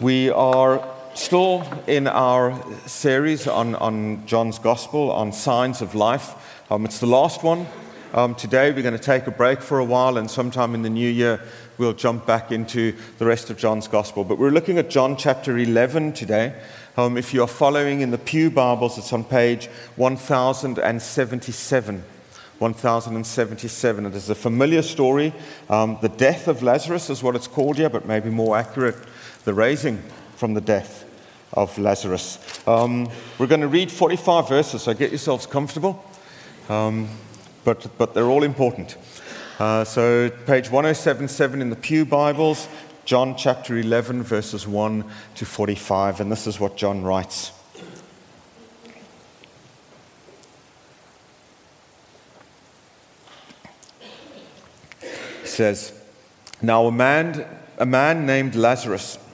We are still in our series on, on John's Gospel, on signs of life. Um, it's the last one. Um, today we're going to take a break for a while, and sometime in the new year we'll jump back into the rest of John's Gospel. But we're looking at John chapter 11 today. Um, if you're following in the Pew Bibles, it's on page 1077. 1077. It is a familiar story. Um, the death of Lazarus is what it's called here, but maybe more accurate, the raising from the death of Lazarus. Um, we're going to read 45 verses, so get yourselves comfortable. Um, but, but they're all important. Uh, so, page 1077 in the Pew Bibles, John chapter 11, verses 1 to 45. And this is what John writes. says, Now a man, a man named Lazarus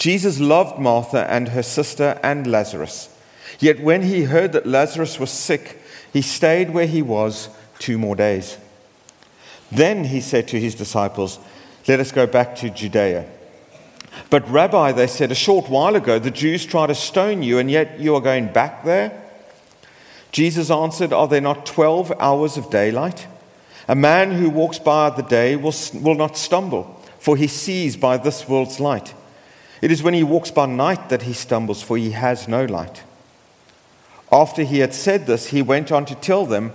Jesus loved Martha and her sister and Lazarus. Yet when he heard that Lazarus was sick, he stayed where he was two more days. Then he said to his disciples, Let us go back to Judea. But, Rabbi, they said, a short while ago the Jews tried to stone you, and yet you are going back there? Jesus answered, Are there not 12 hours of daylight? A man who walks by the day will, will not stumble, for he sees by this world's light. It is when he walks by night that he stumbles, for he has no light. After he had said this, he went on to tell them,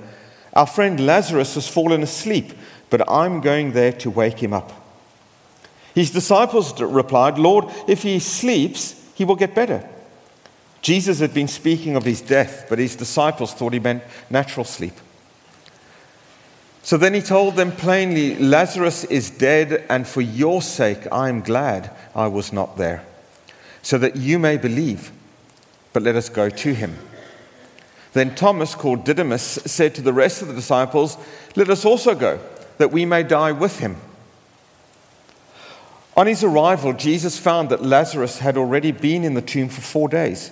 Our friend Lazarus has fallen asleep, but I'm going there to wake him up. His disciples replied, Lord, if he sleeps, he will get better. Jesus had been speaking of his death, but his disciples thought he meant natural sleep. So then he told them plainly, Lazarus is dead, and for your sake I am glad I was not there, so that you may believe. But let us go to him. Then Thomas, called Didymus, said to the rest of the disciples, Let us also go, that we may die with him. On his arrival, Jesus found that Lazarus had already been in the tomb for four days.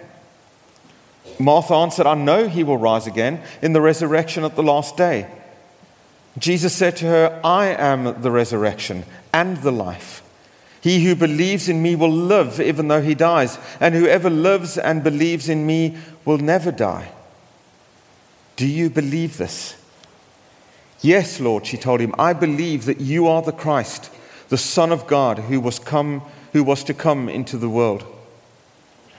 Martha answered, I know he will rise again in the resurrection at the last day. Jesus said to her, I am the resurrection and the life. He who believes in me will live even though he dies, and whoever lives and believes in me will never die. Do you believe this? Yes, Lord, she told him, I believe that you are the Christ, the Son of God, who was, come, who was to come into the world.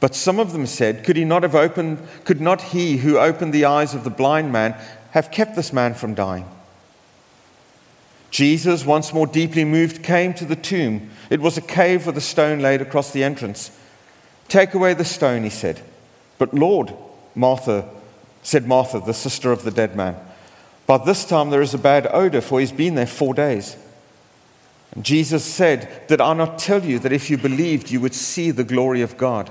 But some of them said, Could he not have opened, could not he who opened the eyes of the blind man have kept this man from dying? Jesus, once more deeply moved, came to the tomb. It was a cave with a stone laid across the entrance. Take away the stone, he said. But Lord, Martha, said Martha, the sister of the dead man, By this time, there is a bad odor, for he's been there four days. And Jesus said, Did I not tell you that if you believed, you would see the glory of God?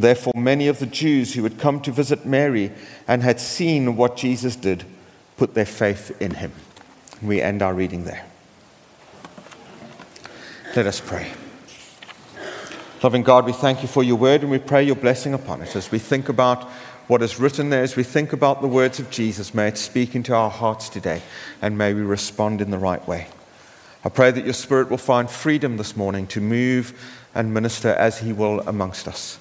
Therefore, many of the Jews who had come to visit Mary and had seen what Jesus did put their faith in him. We end our reading there. Let us pray. Loving God, we thank you for your word and we pray your blessing upon it as we think about what is written there, as we think about the words of Jesus. May it speak into our hearts today and may we respond in the right way. I pray that your spirit will find freedom this morning to move and minister as he will amongst us.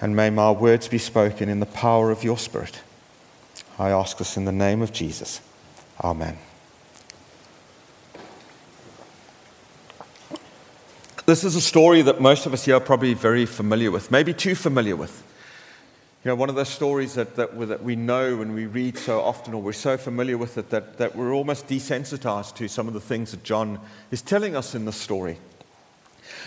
And may my words be spoken in the power of your spirit. I ask this in the name of Jesus. Amen. This is a story that most of us here are probably very familiar with, maybe too familiar with. You know, one of those stories that, that, that we know and we read so often, or we're so familiar with it, that, that we're almost desensitized to some of the things that John is telling us in the story.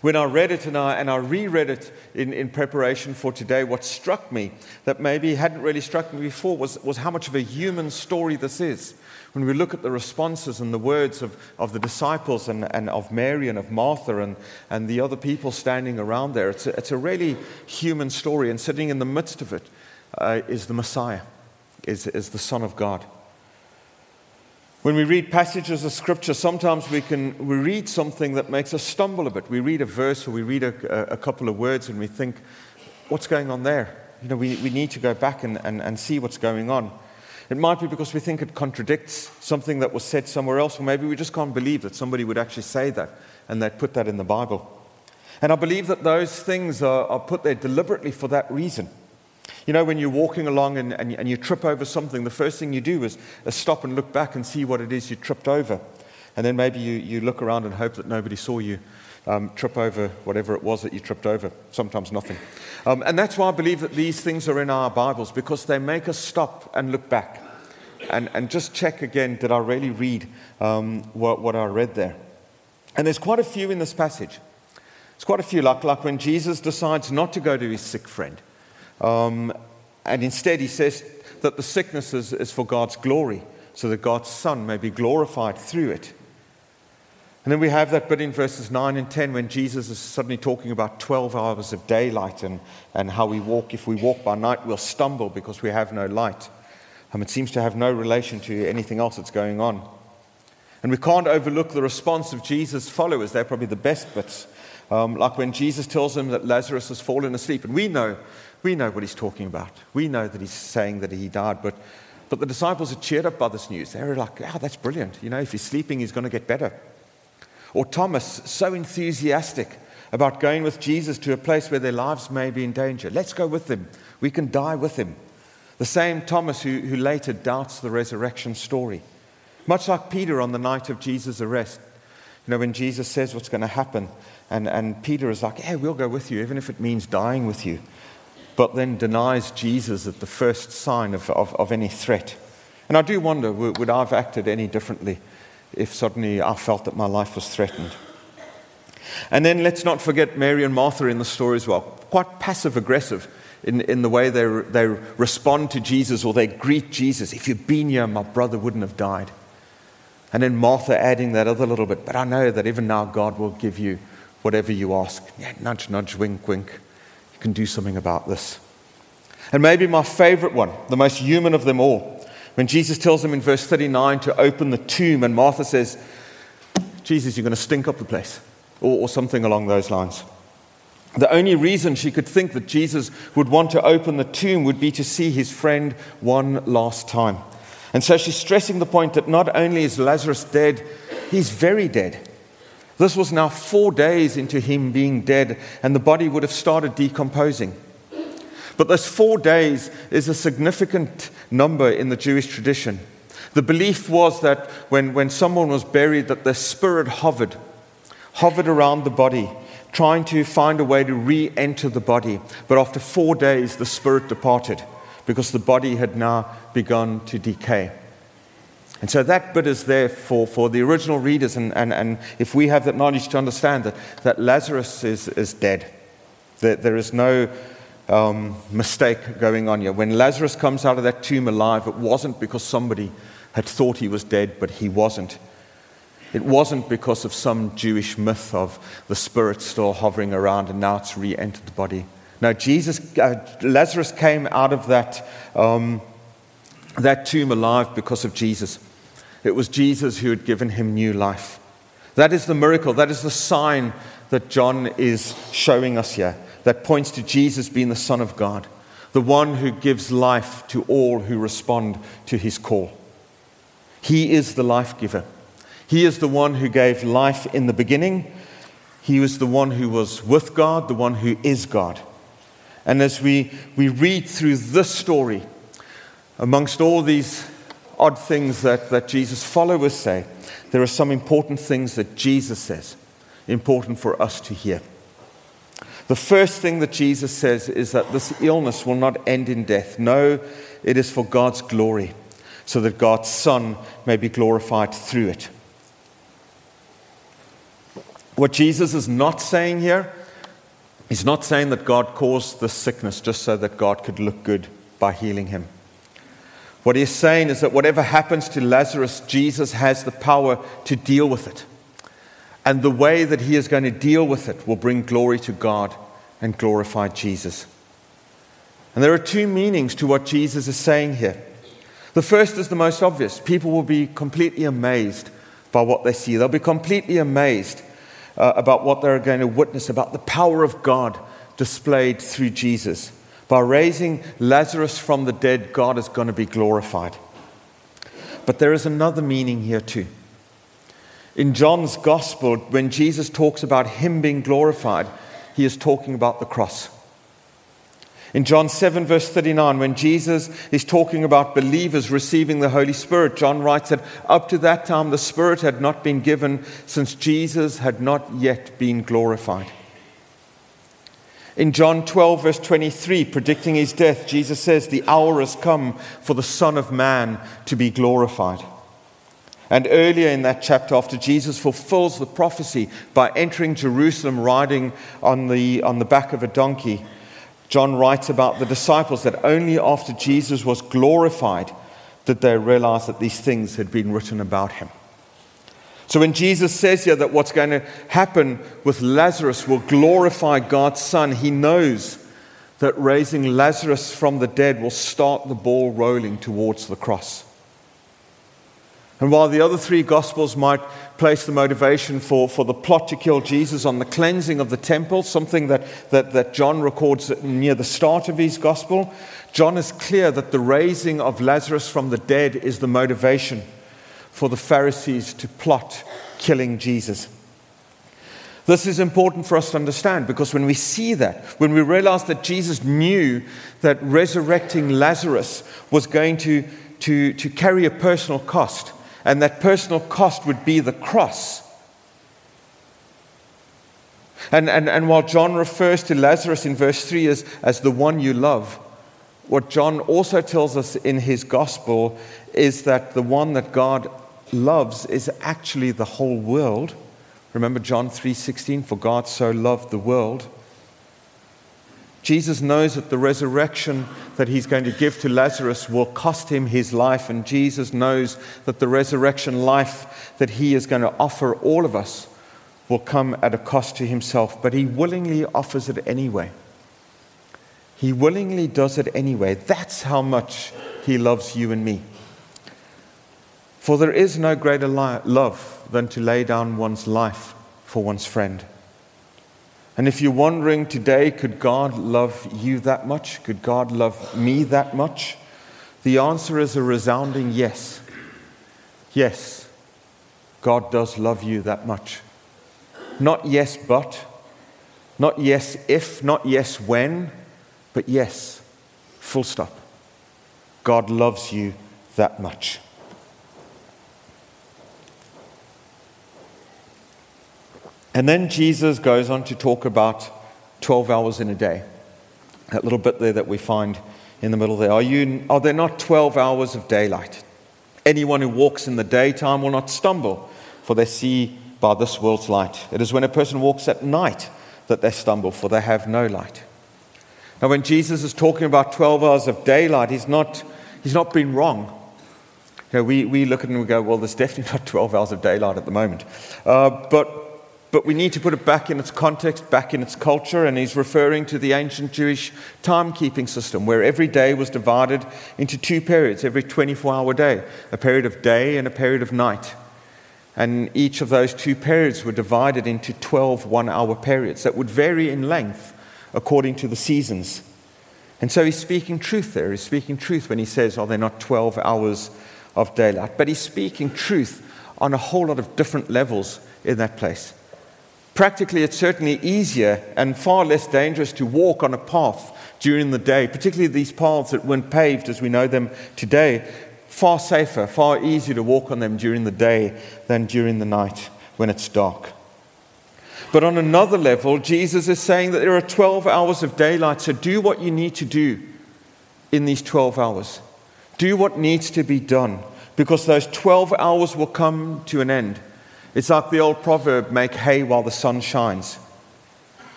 When I read it and I, and I reread it in, in preparation for today, what struck me that maybe hadn't really struck me before was, was how much of a human story this is. When we look at the responses and the words of, of the disciples and, and of Mary and of Martha and, and the other people standing around there, it's a, it's a really human story. And sitting in the midst of it uh, is the Messiah, is, is the Son of God. When we read passages of scripture, sometimes we can we read something that makes us stumble a bit. We read a verse or we read a, a couple of words and we think, what's going on there? You know, we, we need to go back and, and, and see what's going on. It might be because we think it contradicts something that was said somewhere else, or maybe we just can't believe that somebody would actually say that and they'd put that in the Bible. And I believe that those things are, are put there deliberately for that reason. You know, when you're walking along and, and, and you trip over something, the first thing you do is, is, stop and look back and see what it is you tripped over. And then maybe you, you look around and hope that nobody saw you um, trip over whatever it was that you tripped over, sometimes nothing. Um, and that's why I believe that these things are in our Bibles, because they make us stop and look back and, and just check again did I really read um, what, what I read there? And there's quite a few in this passage. There's quite a few, like, like when Jesus decides not to go to his sick friend. Um, and instead, he says that the sickness is, is for God's glory, so that God's Son may be glorified through it. And then we have that bit in verses 9 and 10 when Jesus is suddenly talking about 12 hours of daylight and, and how we walk. If we walk by night, we'll stumble because we have no light. Um, it seems to have no relation to anything else that's going on. And we can't overlook the response of Jesus' followers. They're probably the best bits. Um, like when Jesus tells them that Lazarus has fallen asleep. And we know we know what he's talking about. We know that he's saying that he died, but, but the disciples are cheered up by this news. They're like, oh, that's brilliant. You know, if he's sleeping, he's going to get better. Or Thomas, so enthusiastic about going with Jesus to a place where their lives may be in danger. Let's go with him. We can die with him. The same Thomas who, who later doubts the resurrection story. Much like Peter on the night of Jesus' arrest. You know, when Jesus says what's going to happen, and, and Peter is like, yeah, we'll go with you, even if it means dying with you but then denies Jesus at the first sign of, of, of any threat. And I do wonder would, would I have acted any differently if suddenly I felt that my life was threatened? And then let's not forget Mary and Martha in the story as well. Quite passive aggressive in, in the way they, they respond to Jesus or they greet Jesus. If you'd been here, my brother wouldn't have died. And then Martha adding that other little bit, but I know that even now God will give you whatever you ask. Yeah, nudge, nudge, wink, wink can do something about this. And maybe my favorite one, the most human of them all, when Jesus tells them in verse 39 to open the tomb, and Martha says, Jesus, you're going to stink up the place, or, or something along those lines. The only reason she could think that Jesus would want to open the tomb would be to see his friend one last time. And so she's stressing the point that not only is Lazarus dead, he's very dead. This was now four days into him being dead, and the body would have started decomposing. But those four days is a significant number in the Jewish tradition. The belief was that when, when someone was buried, that the spirit hovered, hovered around the body, trying to find a way to re-enter the body. But after four days, the spirit departed because the body had now begun to decay. And so that bit is there for, for the original readers, and, and, and if we have that knowledge to understand that, that Lazarus is, is dead, that there is no um, mistake going on here. When Lazarus comes out of that tomb alive, it wasn't because somebody had thought he was dead, but he wasn't. It wasn't because of some Jewish myth of the spirit still hovering around and now it's re entered the body. No, Jesus, uh, Lazarus came out of that, um, that tomb alive because of Jesus. It was Jesus who had given him new life. That is the miracle. That is the sign that John is showing us here that points to Jesus being the Son of God, the one who gives life to all who respond to his call. He is the life giver. He is the one who gave life in the beginning. He was the one who was with God, the one who is God. And as we, we read through this story, amongst all these odd things that, that Jesus' followers say, there are some important things that Jesus says, important for us to hear. The first thing that Jesus says is that this illness will not end in death. No, it is for God's glory, so that God's Son may be glorified through it. What Jesus is not saying here, he's not saying that God caused this sickness just so that God could look good by healing him. What he's saying is that whatever happens to Lazarus, Jesus has the power to deal with it. And the way that he is going to deal with it will bring glory to God and glorify Jesus. And there are two meanings to what Jesus is saying here. The first is the most obvious. People will be completely amazed by what they see, they'll be completely amazed uh, about what they're going to witness, about the power of God displayed through Jesus. By raising Lazarus from the dead, God is going to be glorified. But there is another meaning here, too. In John's gospel, when Jesus talks about him being glorified, he is talking about the cross. In John 7, verse 39, when Jesus is talking about believers receiving the Holy Spirit, John writes that up to that time the Spirit had not been given since Jesus had not yet been glorified. In John 12, verse 23, predicting his death, Jesus says, The hour has come for the Son of Man to be glorified. And earlier in that chapter, after Jesus fulfills the prophecy by entering Jerusalem riding on the, on the back of a donkey, John writes about the disciples that only after Jesus was glorified did they realize that these things had been written about him. So when Jesus says here that what's going to happen with Lazarus will glorify God's Son, he knows that raising Lazarus from the dead will start the ball rolling towards the cross. And while the other three Gospels might place the motivation for, for the plot to kill Jesus on the cleansing of the temple, something that, that, that John records near the start of his Gospel, John is clear that the raising of Lazarus from the dead is the motivation for the Pharisees to plot killing Jesus. This is important for us to understand because when we see that, when we realize that Jesus knew that resurrecting Lazarus was going to, to, to carry a personal cost, and that personal cost would be the cross. And, and, and while John refers to Lazarus in verse 3 as, as the one you love, what John also tells us in his gospel is that the one that God loves is actually the whole world. Remember John 3:16 for God so loved the world Jesus knows that the resurrection that he's going to give to Lazarus will cost him his life, and Jesus knows that the resurrection life that he is going to offer all of us will come at a cost to himself, but he willingly offers it anyway. He willingly does it anyway. That's how much he loves you and me. For there is no greater love than to lay down one's life for one's friend. And if you're wondering today, could God love you that much? Could God love me that much? The answer is a resounding yes. Yes, God does love you that much. Not yes, but, not yes, if, not yes, when, but yes, full stop. God loves you that much. And then Jesus goes on to talk about 12 hours in a day. That little bit there that we find in the middle there. Are, you, are there not 12 hours of daylight? Anyone who walks in the daytime will not stumble, for they see by this world's light. It is when a person walks at night that they stumble, for they have no light. Now, when Jesus is talking about 12 hours of daylight, he's not, he's not been wrong. You know, we, we look at it and we go, well, there's definitely not 12 hours of daylight at the moment. Uh, but, but we need to put it back in its context, back in its culture, and he's referring to the ancient Jewish timekeeping system, where every day was divided into two periods, every 24 hour day, a period of day and a period of night. And each of those two periods were divided into 12 one hour periods that would vary in length according to the seasons. And so he's speaking truth there. He's speaking truth when he says, Are there not 12 hours of daylight? But he's speaking truth on a whole lot of different levels in that place. Practically, it's certainly easier and far less dangerous to walk on a path during the day, particularly these paths that weren't paved as we know them today. Far safer, far easier to walk on them during the day than during the night when it's dark. But on another level, Jesus is saying that there are 12 hours of daylight, so do what you need to do in these 12 hours. Do what needs to be done, because those 12 hours will come to an end. It's like the old proverb make hay while the sun shines.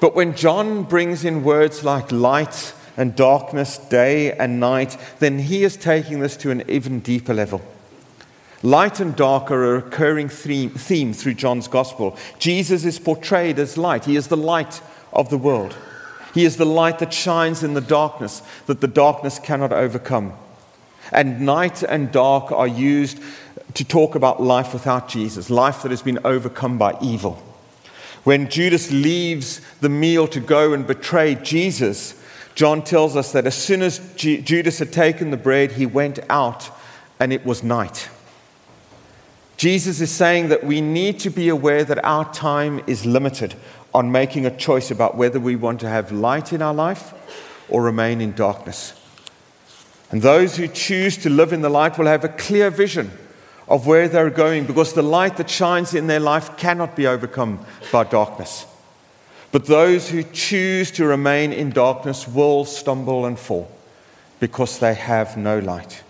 But when John brings in words like light and darkness, day and night, then he is taking this to an even deeper level. Light and dark are a recurring theme, through John's gospel. Jesus is portrayed as light, he is the light of the world. He is the light that shines in the darkness that the darkness cannot overcome. And night and dark are used to talk about life without Jesus, life that has been overcome by evil. When Judas leaves the meal to go and betray Jesus, John tells us that as soon as Judas had taken the bread, he went out and it was night. Jesus is saying that we need to be aware that our time is limited on making a choice about whether we want to have light in our life or remain in darkness. And those who choose to live in the light will have a clear vision of where they're going because the light that shines in their life cannot be overcome by darkness. But those who choose to remain in darkness will stumble and fall because they have no light.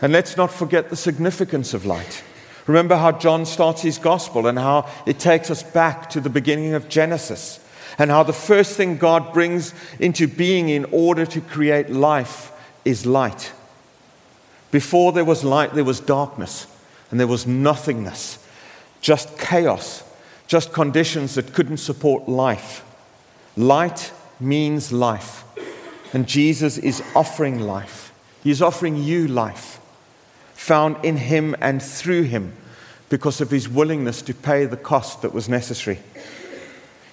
And let's not forget the significance of light. Remember how John starts his gospel and how it takes us back to the beginning of Genesis and how the first thing God brings into being in order to create life is light. Before there was light, there was darkness and there was nothingness, just chaos, just conditions that couldn't support life. Light means life, and Jesus is offering life. He is offering you life found in him and through him because of his willingness to pay the cost that was necessary.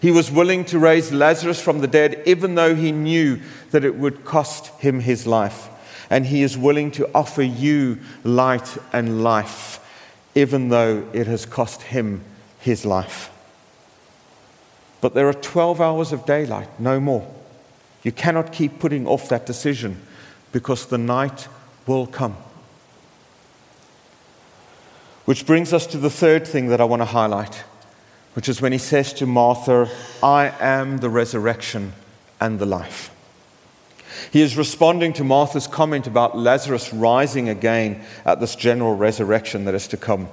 He was willing to raise Lazarus from the dead, even though he knew that it would cost him his life. And he is willing to offer you light and life, even though it has cost him his life. But there are 12 hours of daylight, no more. You cannot keep putting off that decision because the night will come. Which brings us to the third thing that I want to highlight, which is when he says to Martha, I am the resurrection and the life. He is responding to Martha's comment about Lazarus rising again at this general resurrection that is to come.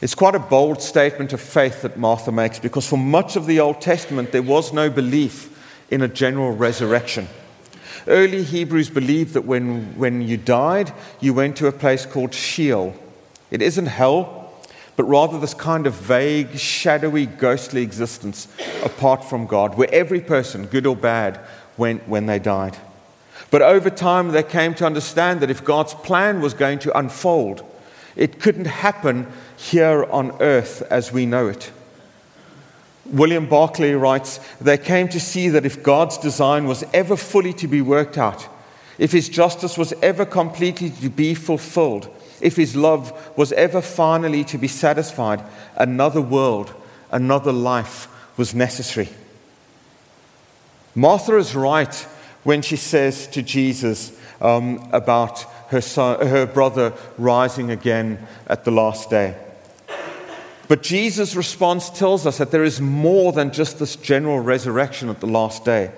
It's quite a bold statement of faith that Martha makes because for much of the Old Testament there was no belief in a general resurrection. Early Hebrews believed that when, when you died, you went to a place called Sheol, it isn't hell, but rather this kind of vague, shadowy, ghostly existence apart from God, where every person, good or bad, went when they died. But over time, they came to understand that if God's plan was going to unfold, it couldn't happen here on earth as we know it. William Barclay writes, They came to see that if God's design was ever fully to be worked out, if his justice was ever completely to be fulfilled, if his love was ever finally to be satisfied, another world, another life was necessary. Martha is right when she says to Jesus um, about her, son, her brother rising again at the last day. But Jesus' response tells us that there is more than just this general resurrection at the last day.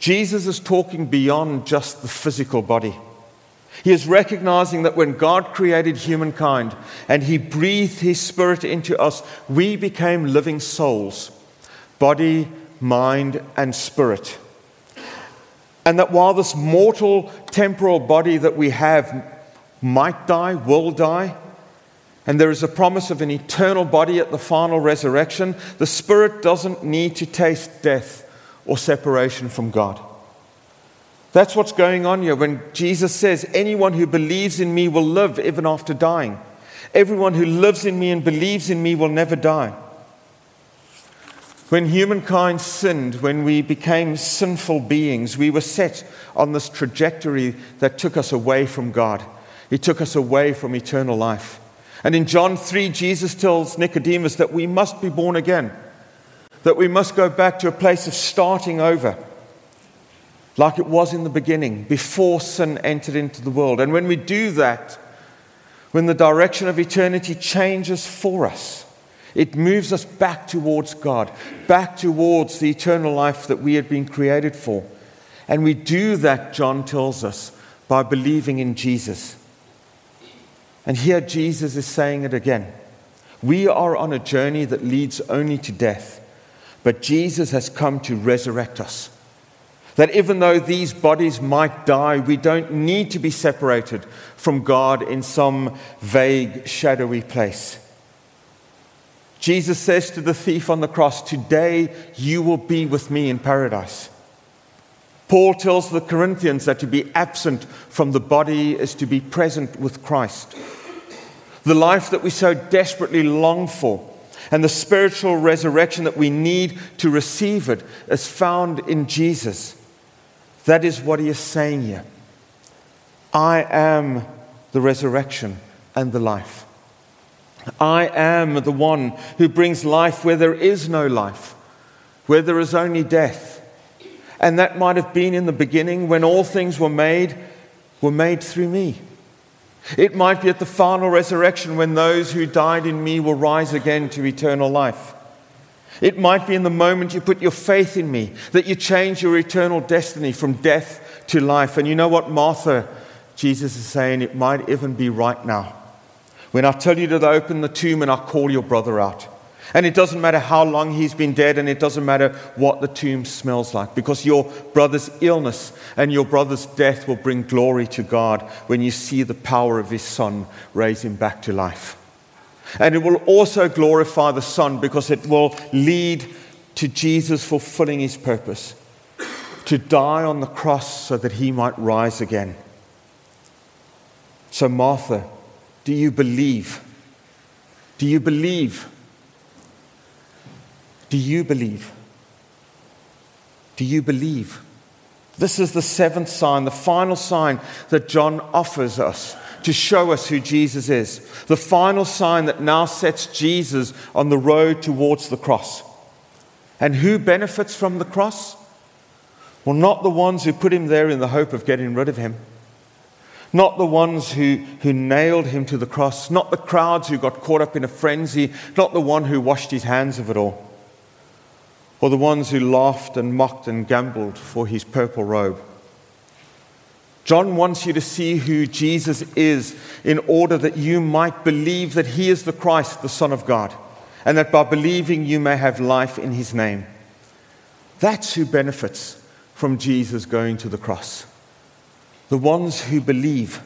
Jesus is talking beyond just the physical body. He is recognizing that when God created humankind and He breathed His Spirit into us, we became living souls body, mind, and spirit. And that while this mortal temporal body that we have might die, will die, and there is a promise of an eternal body at the final resurrection, the spirit doesn't need to taste death or separation from God. That's what's going on here when Jesus says, Anyone who believes in me will live even after dying. Everyone who lives in me and believes in me will never die. When humankind sinned, when we became sinful beings, we were set on this trajectory that took us away from God. It took us away from eternal life. And in John 3, Jesus tells Nicodemus that we must be born again, that we must go back to a place of starting over like it was in the beginning, before sin entered into the world. And when we do that, when the direction of eternity changes for us, it moves us back towards God, back towards the eternal life that we had been created for. And we do that, John tells us, by believing in Jesus. And here Jesus is saying it again. We are on a journey that leads only to death, but Jesus has come to resurrect us. That even though these bodies might die, we don't need to be separated from God in some vague, shadowy place. Jesus says to the thief on the cross, Today you will be with me in paradise. Paul tells the Corinthians that to be absent from the body is to be present with Christ. The life that we so desperately long for and the spiritual resurrection that we need to receive it is found in Jesus. That is what he is saying here. I am the resurrection and the life. I am the one who brings life where there is no life, where there is only death. And that might have been in the beginning when all things were made, were made through me. It might be at the final resurrection when those who died in me will rise again to eternal life. It might be in the moment you put your faith in me that you change your eternal destiny from death to life. And you know what, Martha, Jesus is saying, it might even be right now. When I tell you to open the tomb and I call your brother out. And it doesn't matter how long he's been dead, and it doesn't matter what the tomb smells like, because your brother's illness and your brother's death will bring glory to God when you see the power of his son raise him back to life. And it will also glorify the Son because it will lead to Jesus fulfilling his purpose to die on the cross so that he might rise again. So, Martha, do you believe? Do you believe? Do you believe? Do you believe? This is the seventh sign, the final sign that John offers us to show us who Jesus is. The final sign that now sets Jesus on the road towards the cross. And who benefits from the cross? Well, not the ones who put him there in the hope of getting rid of him. Not the ones who, who nailed him to the cross. Not the crowds who got caught up in a frenzy. Not the one who washed his hands of it all. Or the ones who laughed and mocked and gambled for his purple robe. John wants you to see who Jesus is in order that you might believe that he is the Christ, the Son of God, and that by believing you may have life in his name. That's who benefits from Jesus going to the cross. The ones who believe.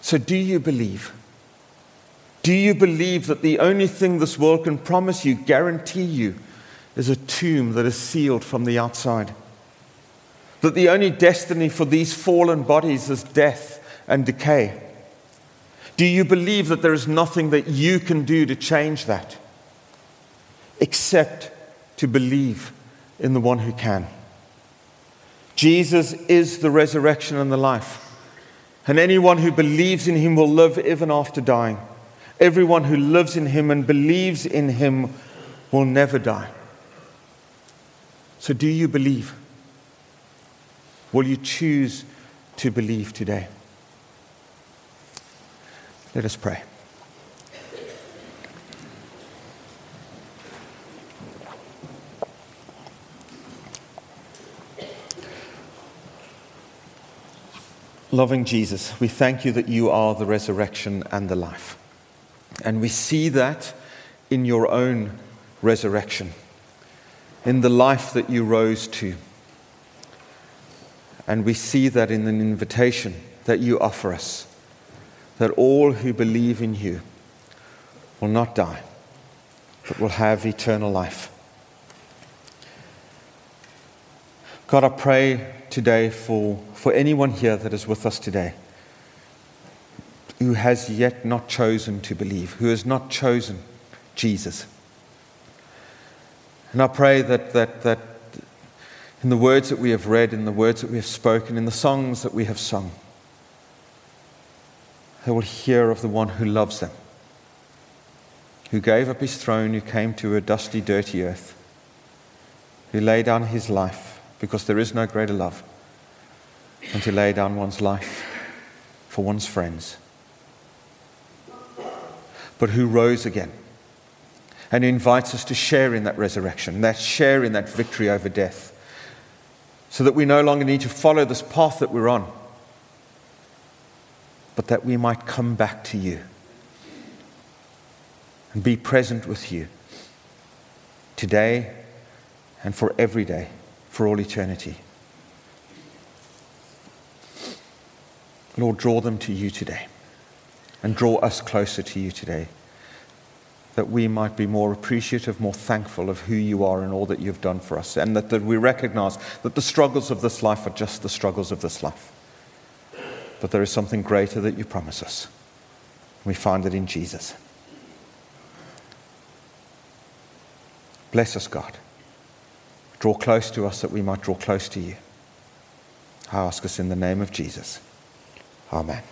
So, do you believe? Do you believe that the only thing this world can promise you, guarantee you, is a tomb that is sealed from the outside? that the only destiny for these fallen bodies is death and decay? Do you believe that there is nothing that you can do to change that except to believe in the one who can? Jesus is the resurrection and the life. And anyone who believes in him will live even after dying. Everyone who lives in him and believes in him will never die. So, do you believe? Will you choose to believe today? Let us pray. Loving Jesus, we thank you that you are the resurrection and the life. And we see that in your own resurrection, in the life that you rose to. And we see that in an invitation that you offer us that all who believe in you will not die, but will have eternal life. God, I pray today for, for anyone here that is with us today who has yet not chosen to believe, who has not chosen Jesus. And I pray that, that, that in the words that we have read, in the words that we have spoken, in the songs that we have sung, they will hear of the one who loves them, who gave up his throne, who came to a dusty, dirty earth, who laid down his life because there is no greater love than to lay down one's life for one's friends, but who rose again and invites us to share in that resurrection, that share in that victory over death, so that we no longer need to follow this path that we're on but that we might come back to you and be present with you today and for every day, for all eternity. Lord, draw them to you today and draw us closer to you today that we might be more appreciative, more thankful of who you are and all that you've done for us, and that, that we recognize that the struggles of this life are just the struggles of this life but there is something greater that you promise us. We find it in Jesus. Bless us, God. Draw close to us that we might draw close to you. I ask us in the name of Jesus. Amen.